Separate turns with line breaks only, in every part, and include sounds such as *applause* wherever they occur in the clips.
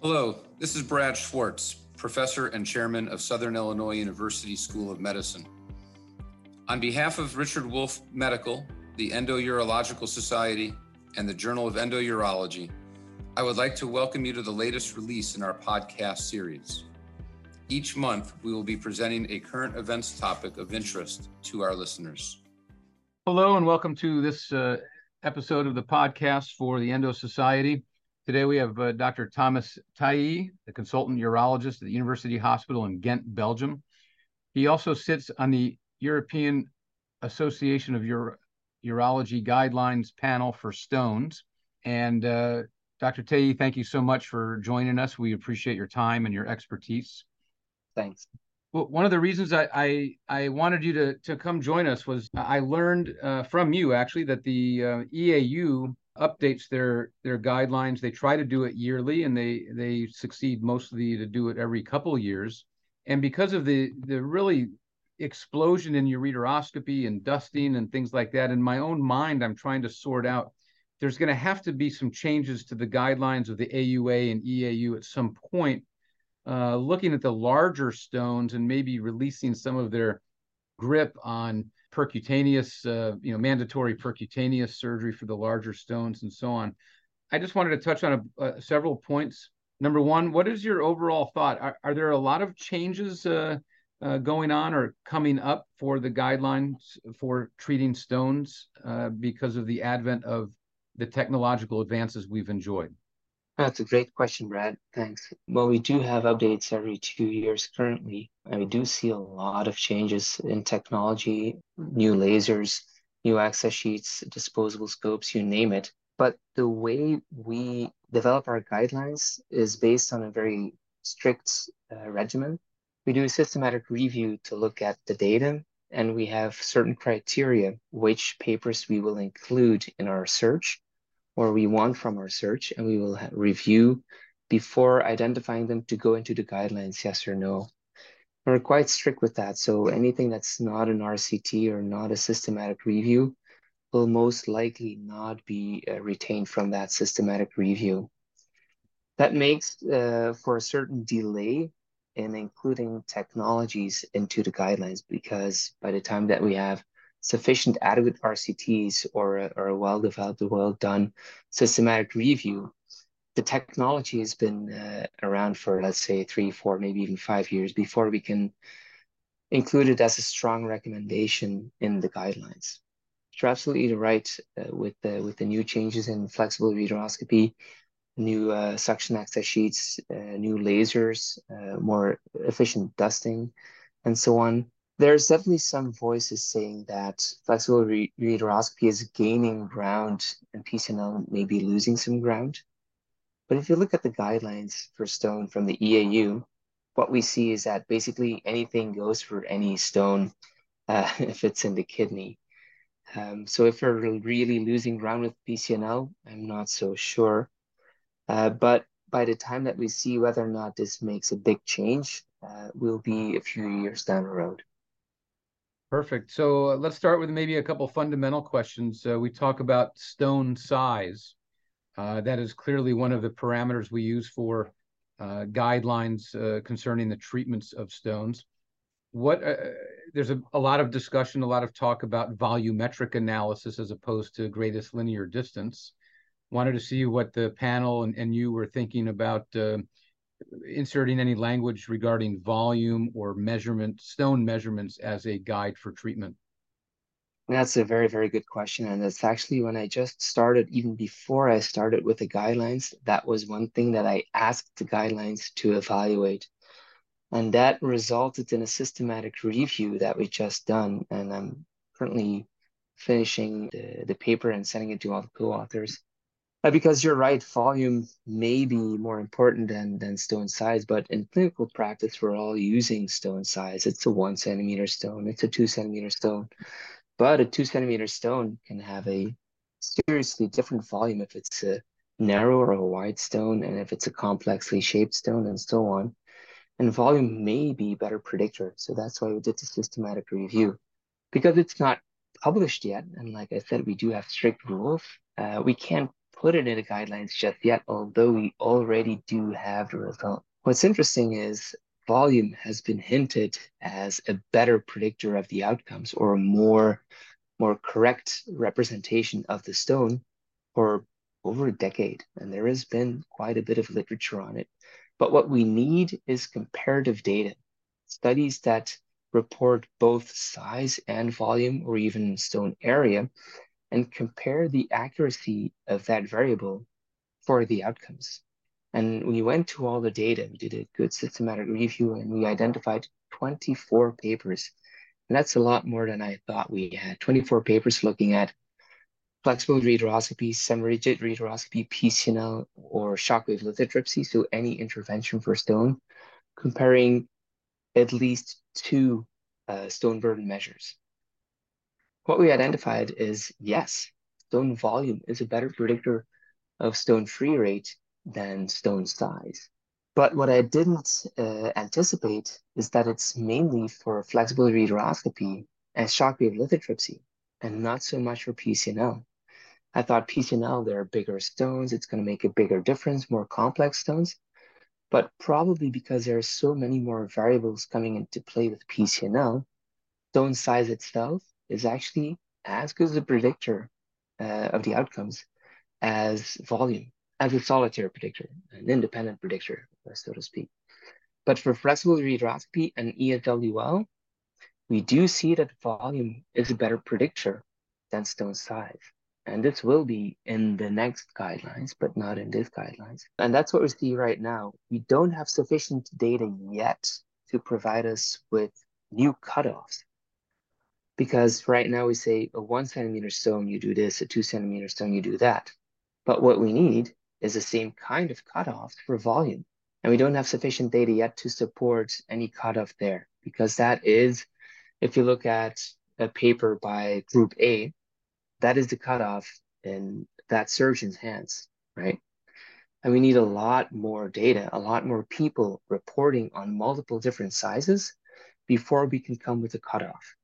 Hello, this is Brad Schwartz, professor and chairman of Southern Illinois University School of Medicine. On behalf of Richard Wolf Medical, the Endourological Society, and the Journal of Endourology, I would like to welcome you to the latest release in our podcast series. Each month, we will be presenting a current events topic of interest to our listeners.
Hello, and welcome to this uh, episode of the podcast for the Endo Society. Today we have uh, Dr. Thomas Tailly, the consultant urologist at the University Hospital in Ghent, Belgium. He also sits on the European Association of Uro- Urology Guidelines panel for stones. And uh, Dr. Tailly, thank you so much for joining us. We appreciate your time and your expertise.
Thanks.
Well, one of the reasons I, I, I wanted you to to come join us was I learned uh, from you actually that the uh, EAU updates their their guidelines. They try to do it yearly, and they they succeed mostly to do it every couple years. And because of the the really explosion in ureteroscopy and dusting and things like that, in my own mind, I'm trying to sort out. There's going to have to be some changes to the guidelines of the AUA and EAU at some point, uh, looking at the larger stones and maybe releasing some of their grip on percutaneous, uh, you know, mandatory percutaneous surgery for the larger stones and so on. I just wanted to touch on a, uh, several points. Number one, what is your overall thought? Are, are there a lot of changes uh, uh going on or coming up for the guidelines for treating stones uh, because of the advent of the technological advances we've enjoyed?
That's a great question, Brad. Thanks. Well, we do have updates every two years currently, and we do see a lot of changes in technology, new lasers, new access sheaths, disposable scopes, you name it. But the way we develop our guidelines is based on a very strict uh, regimen. We do a systematic review to look at the data, and we have certain criteria which papers we will include in our search or we want from our search, and we will review before identifying them to go into the guidelines, yes or no. We're quite strict with that. So anything that's not an RCT or not a systematic review will most likely not be uh, retained from that systematic review. That makes uh, for a certain delay in including technologies into the guidelines because by the time that we have sufficient adequate RCTs or a, or a well-developed, well-done systematic review, the technology has been uh, around for, let's say, three, four, maybe even five years before we can include it as a strong recommendation in the guidelines. You're absolutely right uh, with, the, with the new changes in flexible ureteroscopy, new uh, suction access sheaths, uh, new lasers, uh, more efficient dusting, and so on there's definitely some voices saying that flexible re- is gaining ground and PCNL may be losing some ground. But if you look at the guidelines for stone from the EAU, what we see is that basically anything goes for any stone *laughs* uh, if it's in the kidney. Um, so if we're really losing ground with PCNL, I'm not so sure. Uh, but by the time that we see whether or not this makes a big change, uh, will be a few years down the road.
Perfect. So uh, let's start with maybe a couple fundamental questions. Uh, we talk about stone size. Uh, that is clearly one of the parameters we use for uh, guidelines uh, concerning the treatments of stones. What there's a, a, lot of discussion, a lot of talk about volumetric analysis as opposed to greatest linear distance. Wanted to see what the panel and, and you were thinking about inserting any language regarding volume or measurement, stone measurements as a guide for treatment?
That's a very, very good question. And it's actually when I just started, even before I started with the guidelines, that was one thing that I asked the guidelines to evaluate. And that resulted in a systematic review that we just done. And I'm currently finishing the, the paper and sending it to all the co-authors. Uh, because you're right, volume may be more important than, than stone size, but in clinical practice, we're all using stone size. It's a one centimeter stone, it's a two centimeter stone, but a two centimeter stone can have a seriously different volume if it's a narrow or a wide stone, and if it's a complexly shaped stone, and so on. And volume may be better predictor. So that's why we did the systematic review. Because it's not published yet, and like I said, we do have strict rules, uh, we can't put it in the guidelines just yet, although we already do have the result. What's interesting is volume has been hinted as a better predictor of the outcomes or a more, more correct representation of the stone for over a decade. And there has been quite a bit of literature on it. But what we need is comparative data, studies that report both size and volume or even stone area and compare the accuracy of that variable for the outcomes. And we went to all the data, we did a good systematic review and we identified 24 papers. And that's a lot more than I thought we had. 24 papers looking at flexible ureteroscopy, semi-rigid ureteroscopy, PCNL, or shockwave lithotripsy, so any intervention for stone, comparing at least two uh, stone burden measures. What we identified is yes, stone volume is a better predictor of stone free rate than stone size. But what I didn't uh, anticipate is that it's mainly for flexible ureteroscopy and shockwave lithotripsy, and not so much for PCNL. I thought PCNL, there are bigger stones, it's going to make a bigger difference, more complex stones. But probably because there are so many more variables coming into play with PCNL, stone size itself is actually as good as a predictor uh, of the outcomes as volume, as a solitary predictor, an independent predictor, so to speak. But for flexible ureteroscopy and ESWL, we do see that volume is a better predictor than stone size. And this will be in the next guidelines, but not in this guidelines. And that's what we see right now. We don't have sufficient data yet to provide us with new cutoffs. Because right now we say a one centimeter stone, you do this, a two centimeter stone, you do that. But what we need is the same kind of cutoff for volume. And we don't have sufficient data yet to support any cutoff there because that is, if you look at a paper by group A, that is the cutoff in that surgeon's hands, right? And we need a lot more data, a lot more people reporting on multiple different sizes before we can come with a cutoff.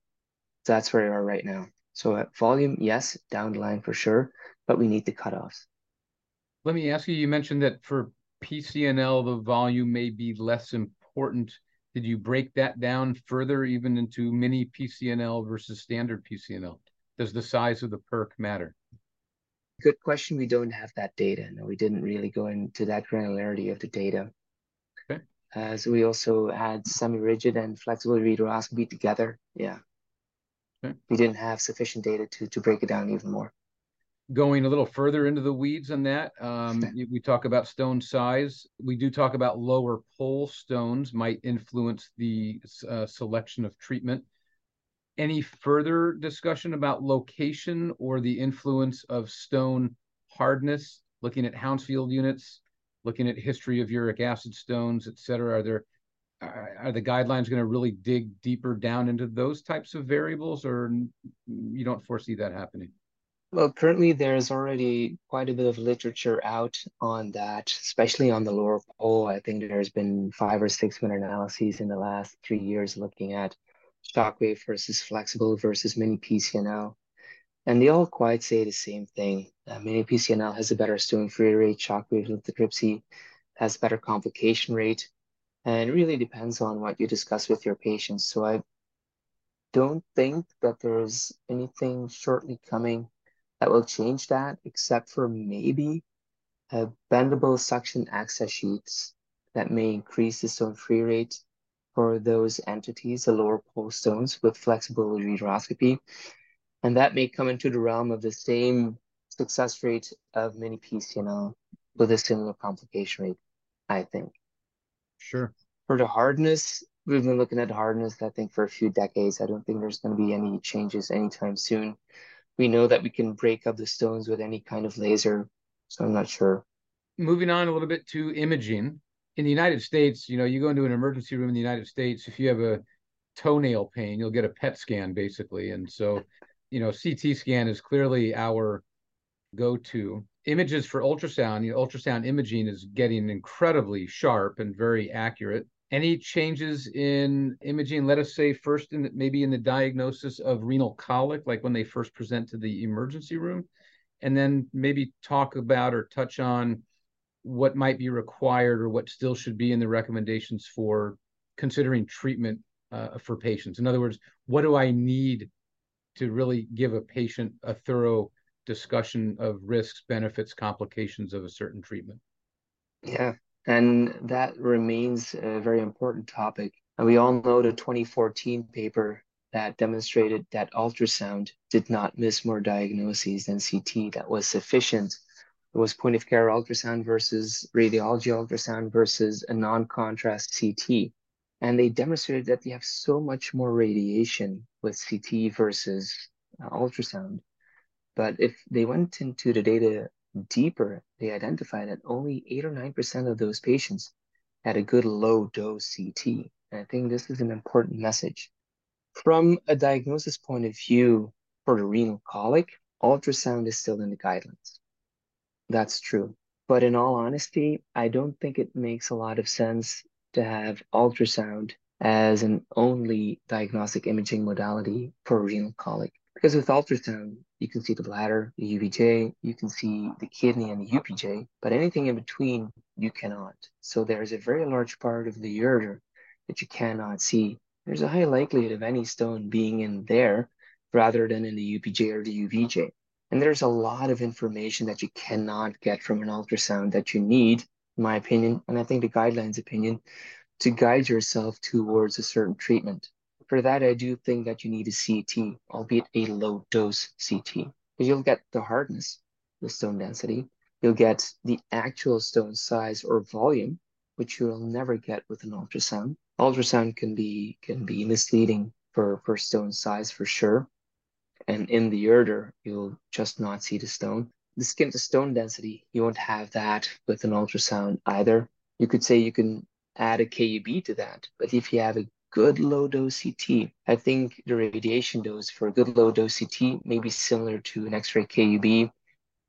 So that's where we are right now. So at volume, yes, down the line for sure, but we need the cutoffs.
Let me ask you, you mentioned that for PCNL, the volume may be less important. Did you break that down further even into mini PCNL versus standard PCNL? does the size of the perc matter?
Good question. We don't have that data. No, we didn't really go into that granularity of the data. Okay. Uh, so we also had semi-rigid and flexible read ureteroscopy together. Yeah. Okay. We didn't have sufficient data to to break it down even more.
Going a little further into the weeds on that, um, we talk about stone size. We do talk about lower pole stones might influence the uh, selection of treatment any further discussion about location or the influence of stone hardness, looking at Hounsfield units, looking at history of uric acid stones, et cetera? Are there are the guidelines going to really dig deeper down into those types of variables, or you don't foresee that happening?
Well, currently there's already quite a bit of literature out on that, especially on the lower pole. I think there's been five or six meta-analyses in the last three years looking at shockwave versus flexible versus mini PCNL. And they all quite say the same thing. Uh, mini PCNL has a better stone free rate, shockwave lithotripsy has better complication rate. And it really depends on what you discuss with your patients. So I don't think that there's anything shortly coming that will change that, except for maybe a bendable suction access sheaths that may increase the stone free rate for those entities, the lower pole stones with flexible ureteroscopy. And that may come into the realm of the same success rate of mini PCNL with a similar complication rate, I think.
Sure.
For the hardness, we've been looking at hardness, I think, for a few decades. I don't think there's going to be any changes anytime soon. We know that we can break up the stones with any kind of laser, so I'm not sure.
Moving on a little bit to imaging in the United States, you know, you go into an emergency room in the United States, if you have a toenail pain, you'll get a PET scan basically. And so, you know, CT scan is clearly our go-to. Images for ultrasound, you know, ultrasound imaging is getting incredibly sharp and very accurate. Any changes in imaging, let us say first in maybe in the diagnosis of renal colic, like when they first present to the emergency room, and then maybe talk about or touch on what might be required or what still should be in the recommendations for considering treatment uh, for patients. In other words, what do I need to really give a patient a thorough discussion of risks, benefits, complications of a certain treatment?
Yeah, and that remains a very important topic. And we all know the 2014 paper that demonstrated that ultrasound did not miss more diagnoses than CT that was sufficient. It was point of care ultrasound versus radiology ultrasound versus a non contrast CT. And they demonstrated that you have so much more radiation with CT versus uh, ultrasound. But if they went into the data deeper, they identified that only 8 or 9% of those patients had a good low dose CT. And I think this is an important message. From a diagnosis point of view for the renal colic, ultrasound is still in the guidelines. That's true. But in all honesty, I don't think it makes a lot of sense to have ultrasound as an only diagnostic imaging modality for renal colic. Because with ultrasound, you can see the bladder, the UVJ, you can see the kidney and the UPJ, but anything in between, you cannot. So there's a very large part of the ureter that you cannot see. There's a high likelihood of any stone being in there rather than in the UPJ or the UVJ. And there's a lot of information that you cannot get from an ultrasound that you need, in my opinion, and I think the guidelines opinion, to guide yourself towards a certain treatment. For that, I do think that you need a CT, albeit a low dose CT, because you'll get the hardness, the stone density, you'll get the actual stone size or volume, which you'll never get with an ultrasound. Ultrasound can be can be misleading for, for stone size for sure. And in the ureter, you'll just not see the stone. The skin to stone density, you won't have that with an ultrasound either. You could say you can add a KUB to that, but if you have a good low dose CT. I think the radiation dose for a good low dose CT may be similar to an X ray KUB.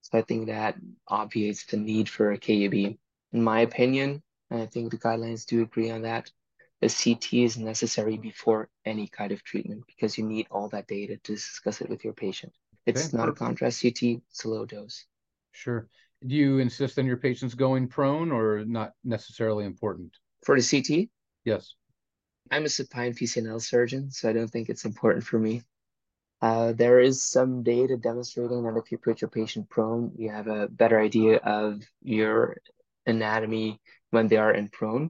So I think that obviates the need for a KUB. In my opinion, and I think the guidelines do agree on that, a CT is necessary before any kind of treatment because you need all that data to discuss it with your patient. It's okay. not a contrast CT, it's a low dose.
Sure. Do you insist on your patients going prone or not necessarily important?
For the CT?
Yes.
I'm a supine PCNL surgeon, so I don't think it's important for me. Uh, there is some data demonstrating that if you put your patient prone, you have a better idea of your anatomy when they are in prone.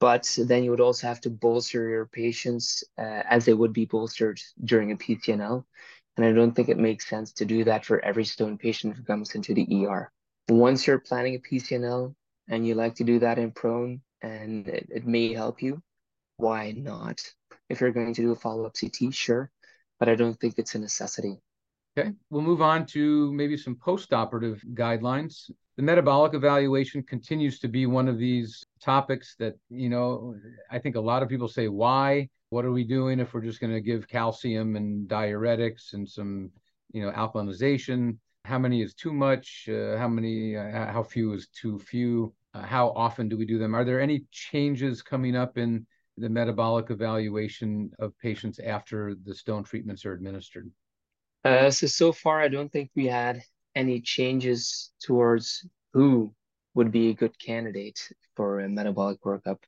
But then you would also have to bolster your patients uh, as they would be bolstered during a PCNL. And I don't think it makes sense to do that for every stone patient who comes into the ER. Once you're planning a PCNL and you like to do that in prone, and it, it may help you, why not? If you're going to do a follow up CT, sure, but I don't think it's a necessity.
Okay, we'll move on to maybe some post operative guidelines. The metabolic evaluation continues to be one of these topics that, you know, I think a lot of people say, why? What are we doing if we're just going to give calcium and diuretics and some, you know, alkalinization? How many is too much? Uh, how many, uh, how few is too few? Uh, how often do we do them? Are there any changes coming up in the metabolic evaluation of patients after the stone treatments are administered?
Uh, so so far, I don't think we had any changes towards who would be a good candidate for a metabolic workup.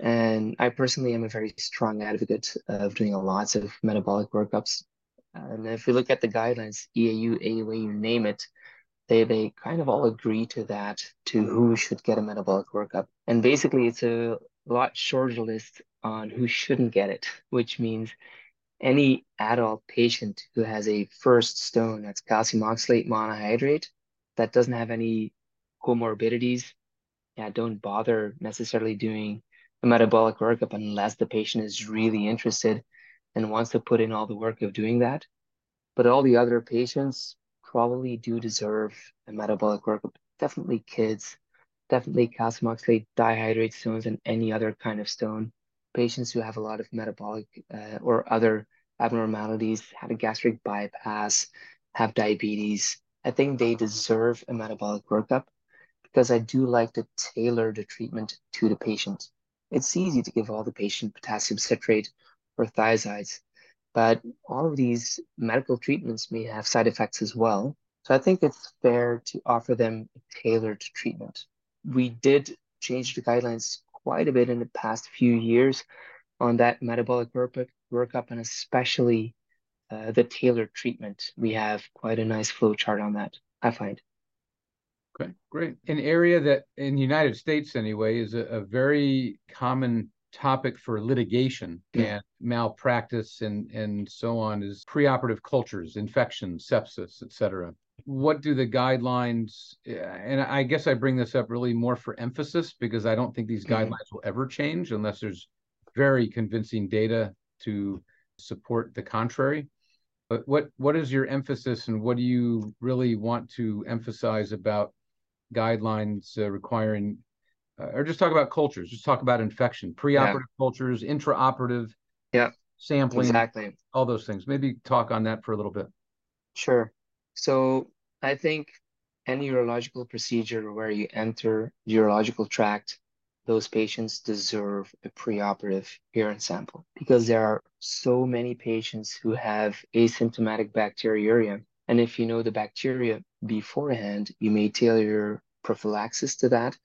And I personally am a very strong advocate of doing lots of metabolic workups. And if we look at the guidelines, EAU, AUA, you name it, they they kind of all agree to that to who should get a metabolic workup. And basically, it's a lot shorter list on who shouldn't get it, which means any adult patient who has a first stone that's calcium oxalate monohydrate that doesn't have any comorbidities, yeah, don't bother necessarily doing a metabolic workup unless the patient is really interested and wants to put in all the work of doing that. But all the other patients probably do deserve a metabolic workup. Definitely kids, definitely calcium oxalate dihydrate stones and any other kind of stone. Patients who have a lot of metabolic uh, or other abnormalities, had a gastric bypass, have diabetes. I think they deserve a metabolic workup because I do like to tailor the treatment to the patient. It's easy to give all the patient potassium citrate or thiazides, but all of these medical treatments may have side effects as well. So I think it's fair to offer them a tailored treatment. We did change the guidelines quite a bit in the past few years on that metabolic workup, and especially uh, the tailored treatment. We have quite a nice flow chart on that, I find.
Okay, great. An area that in the United States anyway is a, a very common topic for litigation yeah. and malpractice and and so on is preoperative cultures, infections, sepsis, etc. What do the guidelines and I guess I bring this up really more for emphasis because I don't think these mm-hmm. guidelines will ever change unless there's very convincing data to support the contrary. But what what is your emphasis and what do you really want to emphasize about guidelines uh, requiring uh, or just talk about cultures just talk about infection preoperative yeah. cultures intraoperative
yeah
sampling
exactly
all those things maybe talk on that for a little bit
sure so i think any urological procedure where you enter the urological tract those patients deserve a preoperative urine sample because there are so many patients who have asymptomatic bacteriuria and if you know the bacteria beforehand, you may tailor your prophylaxis to that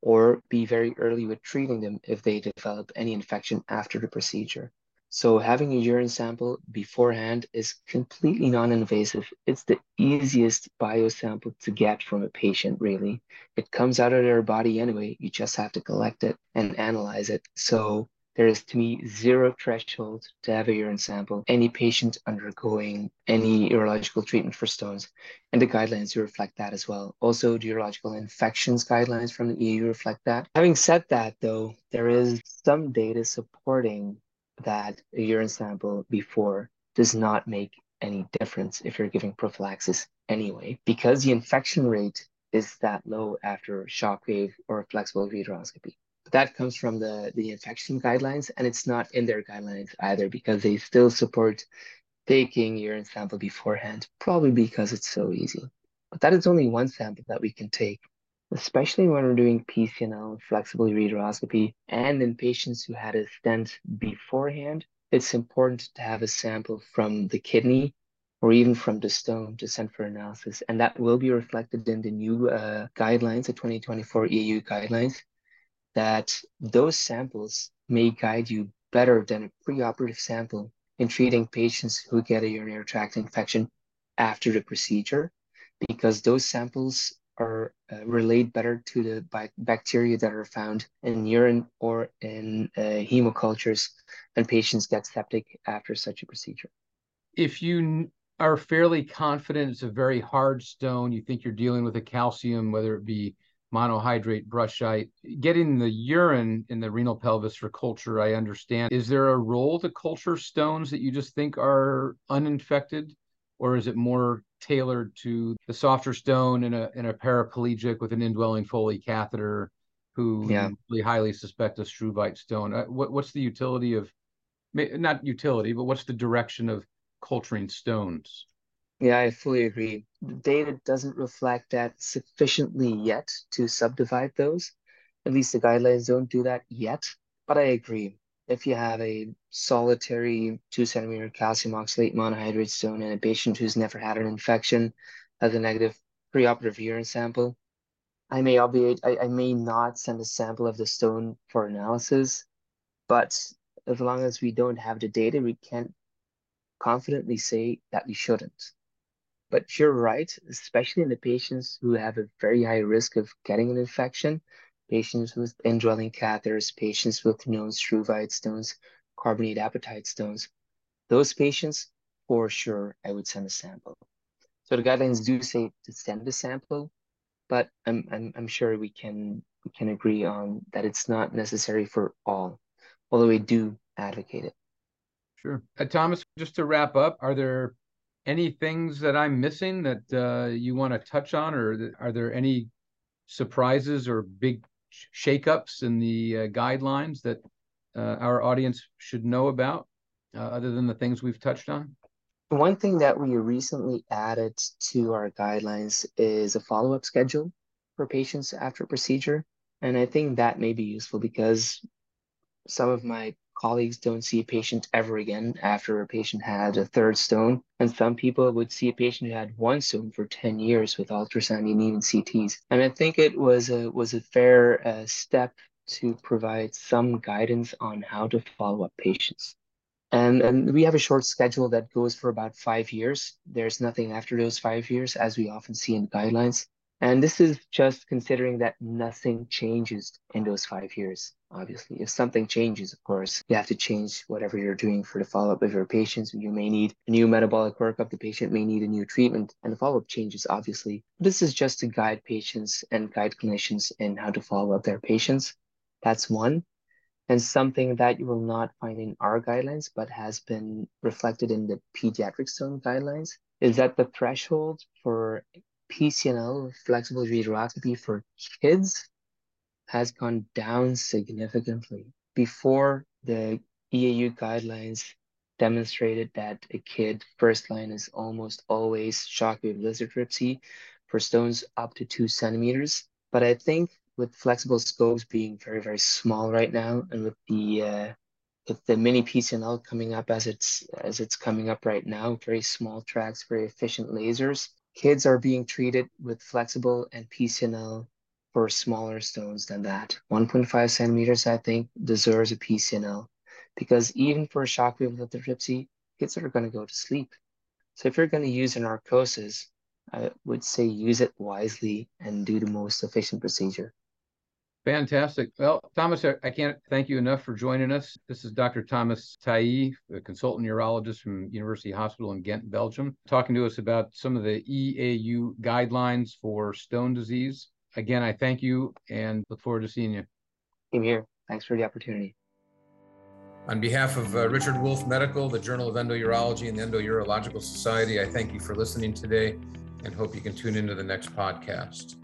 or be very early with treating them if they develop any infection after the procedure. So having a urine sample beforehand is completely non-invasive. It's the easiest biosample to get from a patient, really. It comes out of their body anyway. You just have to collect it and analyze it. So there is to me zero threshold to have a urine sample. Any patient undergoing any urological treatment for stones, and the guidelines reflect that as well. Also, the urological infections guidelines from the EU reflect that. Having said that, though, there is some data supporting that a urine sample before does not make any difference if you're giving prophylaxis anyway, because the infection rate is that low after shockwave or flexible ureteroscopy. That comes from the the infection guidelines and it's not in their guidelines either because they still support taking urine sample beforehand probably because it's so easy. But that is only one sample that we can take especially when we're doing PCNL, flexible ureteroscopy, and in patients who had a stent beforehand, it's important to have a sample from the kidney or even from the stone to send for analysis. And that will be reflected in the new uh, guidelines, the 2024 EU guidelines, that those samples may guide you better than a preoperative sample in treating patients who get a urinary tract infection after the procedure, because those samples are uh, better to the bacteria that are found in urine or in uh, hemocultures when patients get septic after such a procedure.
If you are fairly confident it's a very hard stone, you think you're dealing with a calcium, whether it be monohydrate brushite. Getting the urine in the renal pelvis for culture, I understand. Is there a role to culture stones that you just think are uninfected? Or is it more tailored to the softer stone in a in a paraplegic with an indwelling Foley catheter who yeah. really highly suspect a struvite stone? Uh, what, what's the utility of not utility, but what's the direction of culturing stones?
Yeah, I fully agree. The data doesn't reflect that sufficiently yet to subdivide those. At least the guidelines don't do that yet. But I agree. If you have a solitary two centimeter calcium oxalate monohydrate stone in a patient who's never had an infection, has a negative preoperative urine sample, I may obviate, I, I may not send a sample of the stone for analysis, but as long as we don't have the data, we can't confidently say that we shouldn't. But you're right, especially in the patients who have a very high risk of getting an infection, patients with indwelling catheters, patients with known struvite stones, carbonate apatite stones. Those patients, for sure, I would send a sample. So the guidelines do say to send a sample, but I'm I'm, I'm sure we can we can agree on that it's not necessary for all, although we do advocate it.
Sure. Uh, Thomas, just to wrap up, are there any things that I'm missing that uh, you want to touch on, or are there any surprises or big shakeups in the uh, guidelines that uh, our audience should know about, uh, other than the things we've touched on?
One thing that we recently added to our guidelines is a follow up schedule for patients after procedure. And I think that may be useful because some of my colleagues don't see a patient ever again after a patient had a third stone. And some people would see a patient who had one stone for 10 years with ultrasound and even CTs. And I think it was a, was a fair uh, step to provide some guidance on how to follow up patients. And, and we have a short schedule that goes for about five years. There's nothing after those five years, as we often see in guidelines. And this is just considering that nothing changes in those five years. Obviously, if something changes, of course, you have to change whatever you're doing for the follow up of your patients. You may need a new metabolic workup, the patient may need a new treatment, and the follow up changes, obviously. This is just to guide patients and guide clinicians in how to follow up their patients. That's one. And something that you will not find in our guidelines, but has been reflected in the pediatric stone guidelines, is that the threshold for PCNL, flexible ureteroscopy for kids, has gone down significantly. Before the EAU guidelines demonstrated that a kid first line is almost always shockwave lithotripsy for stones up to two centimeters. But I think with flexible scopes being very, very small right now, and with the uh, with the mini PCNL coming up as it's as it's coming up right now, very small tracks, very efficient lasers. Kids are being treated with flexible and PCNL for smaller stones than that. 1.5 centimeters, I think, deserves a PCNL because even for a shockwave lithotripsy, kids are going to go to sleep. So if you're going to use a narcosis, I would say use it wisely and do the most efficient procedure.
Fantastic. Well, Thomas, I can't thank you enough for joining us. This is Dr. Thomas Tailly, a consultant urologist from University Hospital in Ghent, Belgium, talking to us about some of the EAU guidelines for stone disease. Again, I thank you and look forward to seeing you.
Same here. Thanks for the opportunity.
On behalf of uh, Richard Wolf Medical, the Journal of Endourology, and the Endourological Society, I thank you for listening today and hope you can tune into the next podcast.